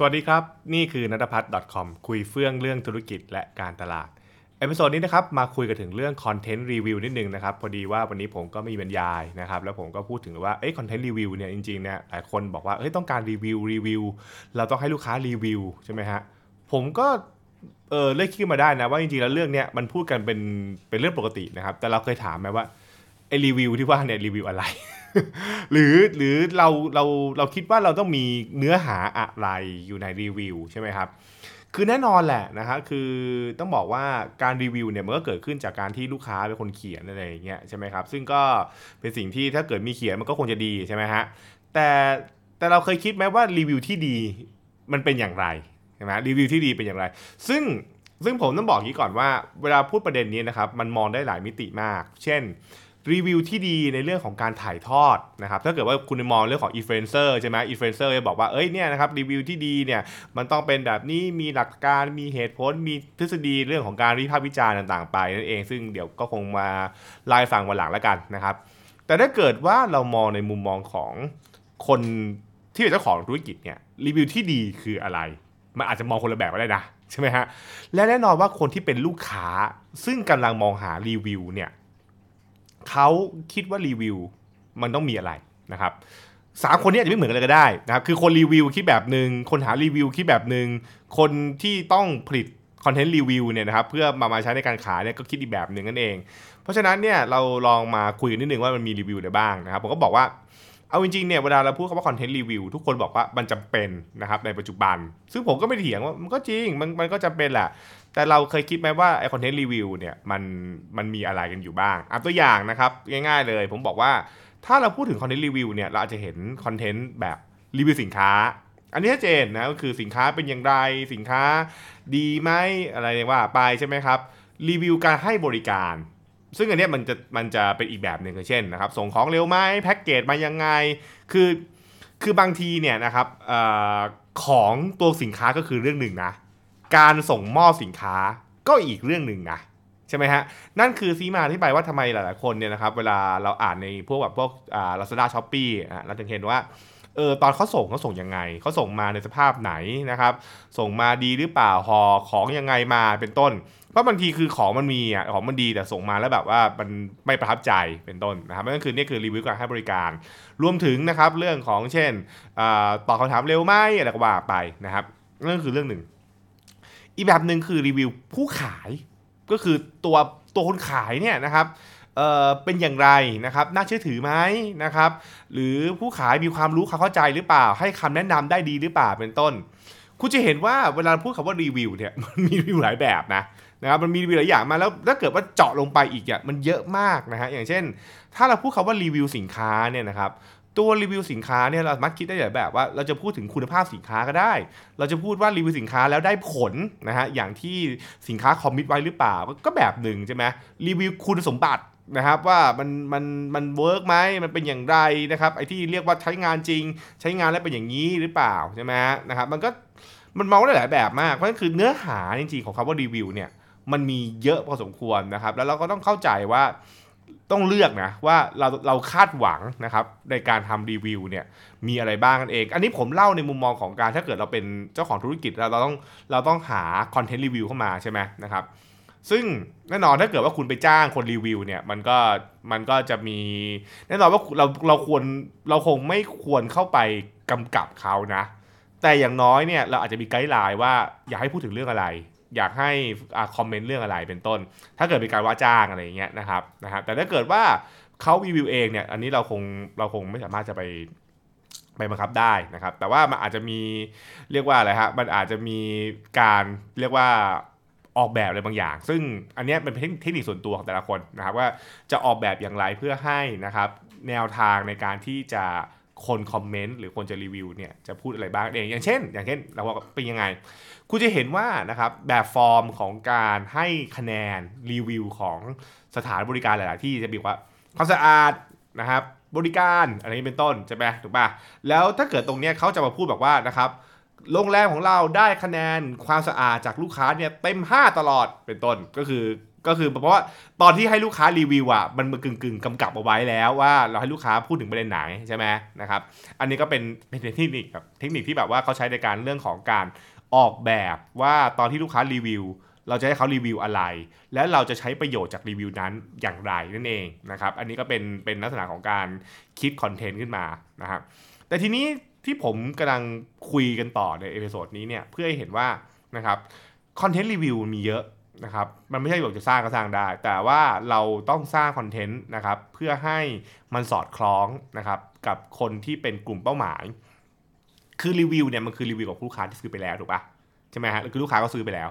สวัสดีครับ นี่คือนัทพัฒน์ .com คุยเฟื่องเรื่องธุรกิจและการตลาด episode นี้นะครับมาคุยกันถึงเรื่องคอนเทนต์รีวิวนิดนึงนะครับ พอดีว่าวันนี้ผมก็ไม่มีบรรยายนะครับ แล้วผมก็พูดถึงว่าเอ้คอนเทนต์รีวิวเนี่ยจริงๆเนี่ยหลายคนบอกว่าเอ้ยต้องการรีวิวรีวิว เราต้องให้ลูกค้ารีวิวใช่ไหมฮะ ผมก็เออเลือกคิดมาได้นะว่าจริงๆแล้วเรื่องเนี้ยมันพูดกันเป็นเป็นเรื่องปกตินะครับ แต่เราเคยถามไหมว่าไอรีวิวที่ว่าเนี่ยรีวิวอะไร หรือหรือเราเราเราคิดว่าเราต้องมีเนื้อหาอะไรอยู่ในรีวิวใช่ไหมครับ คือแน่นอนแหละนะฮะคือต้องบอกว่าการรีวิวเนี่ยมันก็เกิดขึ้นจากการที่ลูกค้าเป็นคนเขียนอะไรอย่างเงี้ยใช่ไหมครับ ซึ่งก็เป็นสิ่งที่ถ้าเกิดมีเขียนมันก็คงจะดีใช่ไหมฮะแต่แต่เราเคยคิดไหมว่ารีวิวที่ดีมันเป็นอย่างไรใช่ไหมรีวิวที่ดีเป็นอย่างไร ซึ่งซึ่งผมต้องบอกอย่างนี้ก่อนว่า เวลาพูดประเด็นนี้นะครับมันมองได้หลายมิติมาก เช่น รีวิวที่ดีในเรื่องของการถ่ายทอดนะครับถ้าเกิดว่าคุณมองเรื่องของอินฟลูเอนเซอร์ใช่ไหมอินฟลูเอนเซอร์จะบอกว่าเอ้ยเนี่ยนะครับรีวิวที่ดีเนี่ยมันต้องเป็นแบบนี้มีหลักการมีเหตุผลมีทฤษฎีเรื่องของการวิพากษ์วิจารณ์ต่างๆ ไปนั่นเองซึ่งเดี๋ยวก็คงมาเล่าฟังวันหลังแล้วกันนะครับ แต่ถ้าเกิดว่าเรามองในมุมมองของคนที่เป็นเจ้าของธุรกิจเนี่ยรีวิวที่ดีคืออะไรมันอาจจะมองคนละแบบก็ได้นะใช่ไหมฮะและแน่นอนว่าคนที่เป็นลูกค้าซึ่งกำลังมองหารีวิวเนี่ย เขาคิดว่ารีวิวมันต้องมีอะไรนะครับสามคนนี้อาจจะไม่เหมือนกันเลยก็ได้นะครับคือคนรีวิวคิดแบบหนึ่งคนหารีวิวคิดแบบหนึ่งคนที่ต้องผลิตคอนเทนต์รีวิวเนี่ยนะครับเพื่อมามาใช้ในการขายเนี่ยก็คิดอีกแบบหนึ่งนั่นเอง เพราะฉะนั้นเนี่ยเราลองมาคุยกันนิดนึงว่ามันมีรีวิวอะไรบ้างนะครับผมก็บอกว่า เอาจริงๆเนี่ยเวลาเราพูดคำว่าคอนเทนต์รีวิวทุกคนบอกว่ามันจำเป็นนะครับในปัจจุบัน ซึ่งผมก็ไม่เถียงว่ามันก็จริงมันมันก็จำเป็นแหละ แต่เราเคยคิดไหมว่าไอคอนเทนต์รีวิวเนี่ยมันมันมีอะไรกันอยู่บ้างอะตัวอย่างนะครับง่ายๆเลย ผมบอกว่าถ้าเราพูดถึงคอนเทนต์รีวิวเนี่ยเราอาจจะเห็นคอนเทนต์แบบรีวิวสินค้า อันนี้ชัดเจนนะก็คือสินค้าเป็นอย่างไรสินค้าดีไหมอะไรว่าไปใช่ไหมครับรีวิวการให้บริการ ซึ่งอันนี้มันจะมันจะเป็นอีกแบบหนึ่งเช่นนะครับ ส่งของเร็วไหมแพ็กเกจมายังไง คือคือบางทีเนี่ยนะครับอของตัวสินค้าก็คือเรื่องหนึ่งนะ การส่งมอบสินค้าก็อีกเรื่องหนึ่งนะใช่ไหมฮะ นั่นคือที่มาที่ไปว่าทำไมหลาย ๆ คนเนี่ยนะครับ เวลาเราอ่านในพวกแบบพวกอ่า Lazada Shopee อะเราจะเห็นว่า เออตอนเขาส่งเขาส่งยังไงเขาส่งมาในสภาพไหนนะครับ ส่งมาดีหรือเปล่าห่อของยังไงมาเป็นต้น เพราะบางทีคือของมันมีอะของมันดีแต่ส่งมาแล้วแบบว่ามันไม่ประทับใจเป็นต้นนะครับนั่นคือนี่คือรีวิวการให้บริการ รวมถึงนะครับเรื่องของเช่นอตอบคำถามเร็วไหมอะไรก็ว่าไปนะครับนั่นคือเรื่องหนึ่ง อีกแบบหนึ่งคือรีวิวผู้ขายก็คือตัวตัวคนขายเนี่ยนะครับ เเป็นอย่างไรนะครับน่าเชื่อถือไหมนะครับหรือผู้ขายมีความรู้ความเข้าใจหรือเปล่า ให้คำแนะนำได้ดีหรือเปล่าเป็นต้น คุณจะเห็นว่าเวลาพูดคำว่ารีวิวเนี่ยมันมีรีวิวหลายแบบนะนะครับมันมีรีวิวหลายอย่างมาแล้วถ้าเกิดว่าเจาะลงไปอีกอะมันเยอะมากนะฮะอย่างเช่น ถ้าเราพูดคำว่ารีวิวสินค้าเนี่ยนะครับตัวรีวิวสินค้าเนี่ยเราสามารถคิดได้หลายแบบว่าเราจะพูดถึงคุณภาพสินค้าก็ได้ เราจะพูดว่ารีวิวสินค้าแล้วได้ผลนะฮะอย่างที่สินค้า commit ไว้หรือเปล่าก็แบบหนึ่งใช่ไหมรีวิวคุณสมบัติ นะครับว่ามันมันมัน work ไหมมันเป็นอย่างไรนะครับไอ้ที่เรียกว่าใช้งานจริง ใช้งานแล้วเป็นอย่างนี้หรือเปล่าใช่ไหมนะครับมันก็มันมองได้หลายแบบมากเพราะฉะนั้นคือเนื้อหาจริงๆของคำว่ารีวิวเนี่ยมันมีเยอะพอสมควรนะครับ แล้วเราก็ต้องเข้าใจว่าต้องเลือกนะว่าเราเราคาดหวังนะครับในการทำรีวิวเนี่ยมีอะไรบ้างกันเอง อันนี้ผมเล่าในมุมมองของการถ้าเกิดเราเป็นเจ้าของธุรกิจเราเราต้องเราต้องหาคอนเทนต์รีวิวเข้ามาใช่ไหมนะครับ ซึ่งแน่นอนถ้าเกิดว่าคุณไปจ้างคนรีวิวเนี่ยมันก็มันก็จะมี แน่นอนว่าเราเราควรเราคงไม่ควรเข้าไปกำกับเขานะ แต่อย่างน้อยเนี่ยเราอาจจะมีไกด์ไลน์ว่าอยากให้พูดถึงเรื่องอะไร อยากให้อคอมเมนต์เรื่องอะไรเป็นต้น ถ้าเกิดเป็นการว่าจ้างอะไรอย่างเงี้ยนะครับนะครับแต่ถ้าเกิดว่าเขารีวิวเองเนี่ยอันนี้เราคงเราคงไม่สามารถจะไปไปบังคับได้นะครับ แต่ว่ามันอาจจะมีเรียกว่าอะไรฮะมันอาจจะมีการเรียกว่า ออกแบบอะไรบางอย่าง ซึ่งอันนี้เป็นเทคนิคส่วนตัวของแต่ละคนนะครับว่าจะออกแบบอย่างไรเพื่อให้นะครับแนวทางในการที่จะคนคอมเมนต์หรือคนจะรีวิวเนี่ยจะพูดอะไรบ้างเองอย่างเช่น อย่างเช่นเราว่าเป็นยังไง คุณจะเห็นว่านะครับแบบฟอร์มของการให้คะแนนรีวิวของสถานบริการหลาย ๆ ที่จะบอกว่าความสะอาดนะครับบริการอะไรนี้เป็นต้นใช่ไหมถูกป่ะแล้วถ้าเกิดตรงเนี้ยเขาจะมาพูดแบบว่านะครับ โรงแรมของเราได้คะแนนความสะอาดจากลูกค้าเนี่ยเต็ม 5 ตลอดเป็นต้นก็คือก็คือเพราะว่าตอนที่ให้ลูกค้ารีวิวอะมันมันกึ่งกึ่งๆกำกับเอาไว้แล้วว่าเราให้ลูกค้าพูดถึงประเด็นไหนใช่ไหมนะครับอันนี้ก็เป็นเป็นเทคนิคครับเทคนิคที่แบบว่าเขาใช้ในการเรื่องของการออกแบบว่าตอนที่ลูกค้ารีวิว เราจะให้เขารีวิวอะไร และเราจะใช้ประโยชน์จากรีวิวนั้นอย่างไรนั่นเองนะครับอันนี้ก็เป็นเป็นลักษณะของการคิดคอนเทนต์ขึ้นมานะครับแต่ทีนี้ ที่ผมกำลังคุยกันต่อใน episode นี้เนี่ยเพื่อให้เห็นว่านะครับคอนเทนต์รีวิวมีเยอะนะครับมันไม่ใช่บอกจะสร้างก็สร้างได้ แต่ว่าเราต้องสร้างคอนเทนต์นะครับเพื่อให้มันสอดคล้องนะครับกับคนที่เป็นกลุ่มเป้าหมาย คือรีวิวเนี่ยมันคือรีวิวกับลูกค้าที่ซื้อไปแล้วถูกปะใช่ไหมฮะคือลูกค้าก็ซื้อไปแล้ว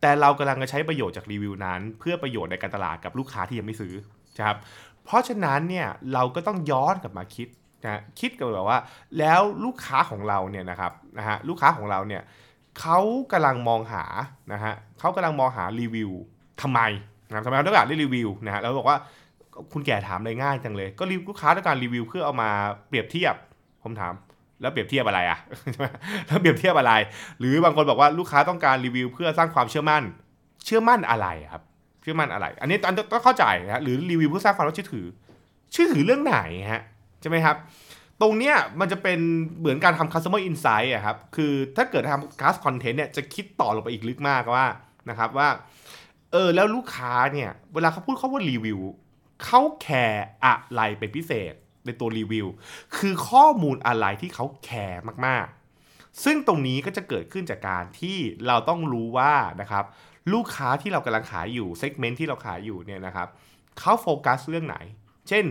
แต่เรากำลังจะใช้ประโยชน์จากรีวิวนั้น เพื่อประโยชน์ในการตลาดกับลูกค้าที่ยังไม่ซื้อนะครับเพราะฉะนั้นเนี่ยเราก็ต้องย้อนกลับมาคิด นะคิดกันแบบว่า แล้วลูกค้าของเราเนี่ยนะครับนะฮะลูกค้าของเราเนี่ยเขากำลังมองหานะฮะเขากำลังมองหารีวิวทำไมนะทำไมเขาต้องการได้รีวิวนะฮะแล้วบอกว่าคุณแก่ถามเลยง่ายจังเลย ก็ลูกค้าต้องการรีวิวเพื่อเอามาเปรียบเทียบผมถาม แล้วเปรียบเทียบอะไรอะใช่ไหมแล้วเปรียบเทียบอะไร หรือบางคนบอกว่าลูกค้าต้องการรีวิว เพื่อสร้างความเชื่อมั่น เชื่อมั่นอะไรครับเชื่อมั่นอะไร อันนี้อันต้องเข้าใจนะหรือรีวิวเพื่อสร้างความเชื่อถือ เชื่อถือเรื่องไหนฮะ ใช่ไหมครับ ตรงเนี้ยมันจะเป็นเหมือนการทำ customer insight อะครับ คือถ้าเกิดทำ class content เนี่ยจะคิดต่อลงไปอีกลึกมากว่านะครับว่า เออแล้วลูกค้าเนี่ยเวลาเขาพูดเขาว่ารีวิวเขาแคร์อะไรเป็นพิเศษในตัวรีวิว คือข้อมูลอะไรที่เขาแคร์มากๆ ซึ่งตรงนี้ก็จะเกิดขึ้นจากการที่เราต้องรู้ว่านะครับลูกค้าที่เรากำลังขายอยู่ segment ที่เราขายอยู่เนี่ยนะครับเขาโฟกัสเรื่องไหน เช่น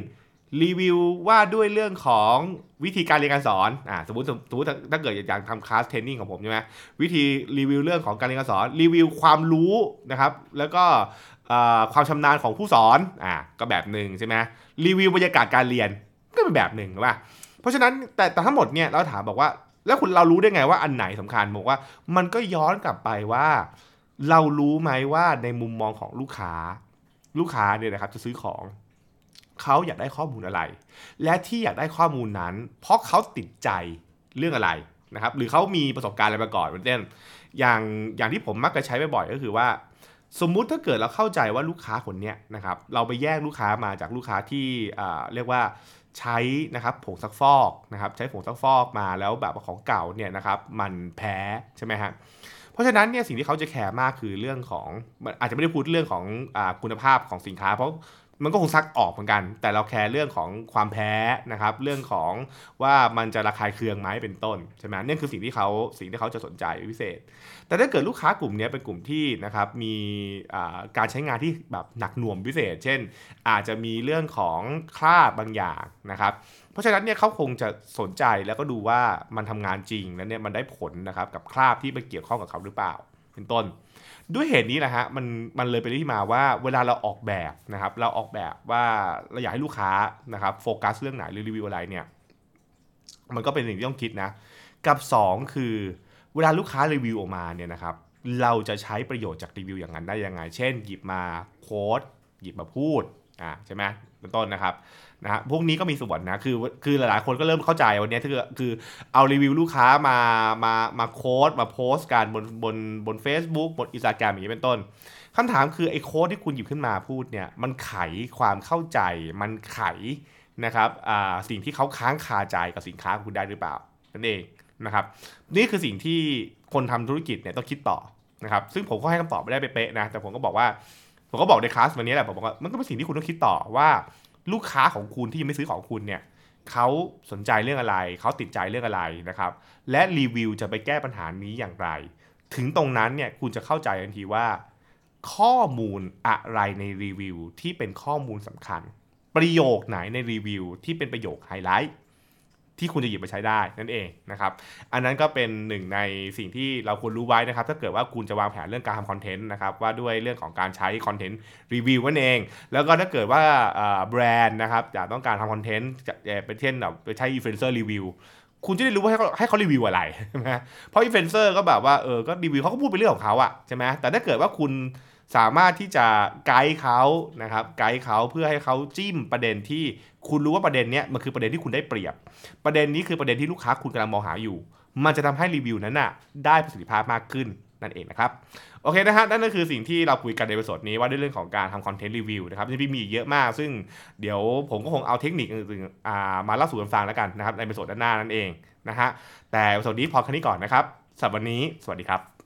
รีวิวว่าด้วยเรื่องของวิธีการเรียนการสอนอ่าสมมติสมมติถ้าเกิดอยากทำ class training ของผมใช่ไหมวิธีรีวิวเรื่องของการเรียนการสอนรีวิวความรู้นะครับ แล้วก็ความชำนาญของผู้สอนอ่าก็แบบหนึ่งใช่ไหมรีวิวบรรยากาศการเรียนก็เป็นแบบหนึ่งหรือเปล่าเพราะฉะนั้นแต่แต่ทั้งหมดเนี่ยเราถามบอกว่าแล้วคุณเรารู้ได้ไงว่าอันไหนสำคัญบอกว่ามันก็ย้อนกลับไปว่า เรารู้ไหมว่าในมุมมองของลูกค้า ลูกค้าเนี่ยนะครับจะซื้อของ เขาอยากได้ข้อมูลอะไร และที่อยากได้ข้อมูลนั้น เพราะเขาติดใจเรื่องอะไรนะครับ หรือเขามีประสบการณ์อะไรมาก่อนเป็นต้นอย่างอย่างที่ผมมักจะใช้บ่อยๆก็คือว่า สมมุติถ้าเกิดเราเข้าใจว่าลูกค้าคนนี้นะครับเราไปแยกลูกค้ามาจากลูกค้าที่เรียกว่าใช้นะครับผงซักฟอกนะครับใช้ผงซักฟอกมาแล้วแบบของเก่าเนี่ยนะครับมันแพ้ใช่ไหมฮะเพราะฉะนั้นเนี่ยสิ่งที่เขาจะแคร์มากคือเรื่องของอาจจะไม่ได้พูดเรื่องของอคุณภาพของสินค้า เพราะ มันก็คงซักออกเหมือนกัน แต่เราแคร์เรื่องของความแพ้นะครับ เรื่องของว่ามันจะระคายเคืองไหมเป็นต้นใช่ไหมนี่คือสิ่งที่เขาสิ่งที่เขาจะสนใจพิเศษ แต่ถ้าเกิดลูกค้ากลุ่มนี้เป็นกลุ่มที่นะครับมีการใช้งานที่แบบหนักหน่วงพิเศษ เช่น อาจจะมีเรื่องของคราบบางอย่างนะครับ เพราะฉะนั้นเนี่ยเขาคงจะสนใจแล้วก็ดูว่ามันทำงานจริงแล้วเนี่ยมันได้ผลนะครับกับคราบที่มันเกี่ยวข้องกับเขาหรือเปล่า เป็นต้น ด้วยเหตุนี้แหละฮะมันมันเลยเป็นที่มาว่าเวลาเราออกแบบนะครับ เราออกแบบว่าเราอยากให้ลูกค้านะครับโฟกัสเรื่องไหนหรือรีวิวอะไรเนี่ยมันก็เป็นสิ่งที่ต้องคิดนะกับ 2 คือเวลาลูกค้ารีวิวออกมาเนี่ยนะครับเราจะใช้ประโยชน์จากรีวิวอย่างนั้นได้ยังไง เช่น หยิบมาโค้ดหยิบมาพูด อ่าใช่ไหมเป็นต้นนะครับนะฮะพวกนี้ก็มีส่วนนะคือคือหลายๆคนก็เริ่มเข้าใจวันนี้คือคือเอารีวิวลูกค้ามามามาโค้ดมาโพสต์กันบนบนบน Facebook บนอินสตาแกรมอย่างนี้เป็นต้นคำถามคือไอ้โค้ดที่คุณหยิบขึ้นมาพูดเนี่ยมันไขความเข้าใจมันไขนะครับอ่าสิ่งที่เขาค้างคาใจกับสินค้าของคุณได้หรือเปล่านั่นเองนะครับนี่คือสิ่งที่คนทำธุรกิจเนี่ยต้องคิดต่อนะครับซึ่งผมก็ให้คำตอบไม่ได้เป๊ะๆนะแต่ผมก็บอกว่า ผมก็บอกในคลาสวันนี้แหละผมบอกว่ามันก็เป็นสิ่งที่คุณต้องคิดต่อว่าลูกค้าของคุณที่ยังไม่ซื้อของคุณเนี่ยเขาสนใจเรื่องอะไร เขาติดใจเรื่องอะไรนะครับ และรีวิวจะไปแก้ปัญหานี้อย่างไร ถึงตรงนั้นเนี่ยคุณจะเข้าใจทันทีว่า ข้อมูลอะไรในรีวิวที่เป็นข้อมูลสำคัญ ประโยคไหนในรีวิวที่เป็นประโยคไฮไลท์ ที่คุณจะหยิบมาใช้ได้นั่นเองนะครับ อันนั้นก็เป็นหนึ่งในสิ่งที่เราควรรู้ไว้นะครับ ถ้าเกิดว่าคุณจะวางแผนเรื่องการทำคอนเทนต์นะครับ ว่าด้วยเรื่องของการใช้คอนเทนต์รีวิวนั่นเอง แล้วก็ถ้าเกิดว่าแบรนด์นะครับอยากต้องการทำคอนเทนต์จะไปเช่นแบบไปใช้อินฟลูเอนเซอร์รีวิวคุณจะได้รู้ว่าให้เขาให้เขารีวิวอะไรใช่ไหมเพราะอินฟลูเอนเซอร์ก็แบบว่าเออก็รีวิวเขาก็พูดไปเรื่องของเขาอะใช่ไหมแต่ถ้าเกิดว่าคุณ สามารถที่จะไกด์เขานะครับไกด์เขาเพื่อให้เขาจิ้มประเด็นที่คุณรู้ว่าประเด็นเนี้ยมันคือประเด็นที่คุณได้เปรียบ ประเด็นนี้คือประเด็นที่ลูกค้าคุณกำลังมองหาอยู่ มันจะทำให้รีวิวนั้นน่ะได้ประสิทธิภาพมากขึ้นนั่นเองนะครับโอเคนะฮะนั่นก็คือสิ่งที่เราคุยกันในประสดนี้ว่าด้วยเรื่องของการทำคอนเทนต์รีวิวนะครับที่มีเยอะมาก ซึ่งเดี๋ยวผมก็คงเอาเทคนิคอื่นๆมาเล่าสู่กันฟังแล้วกันนะครับในประสดด้านหน้านั่นเองนะฮะแต่ประสดนี้พอแค่นี้ก่อนนะครับสำหรับวันนี้สวัสดีครับ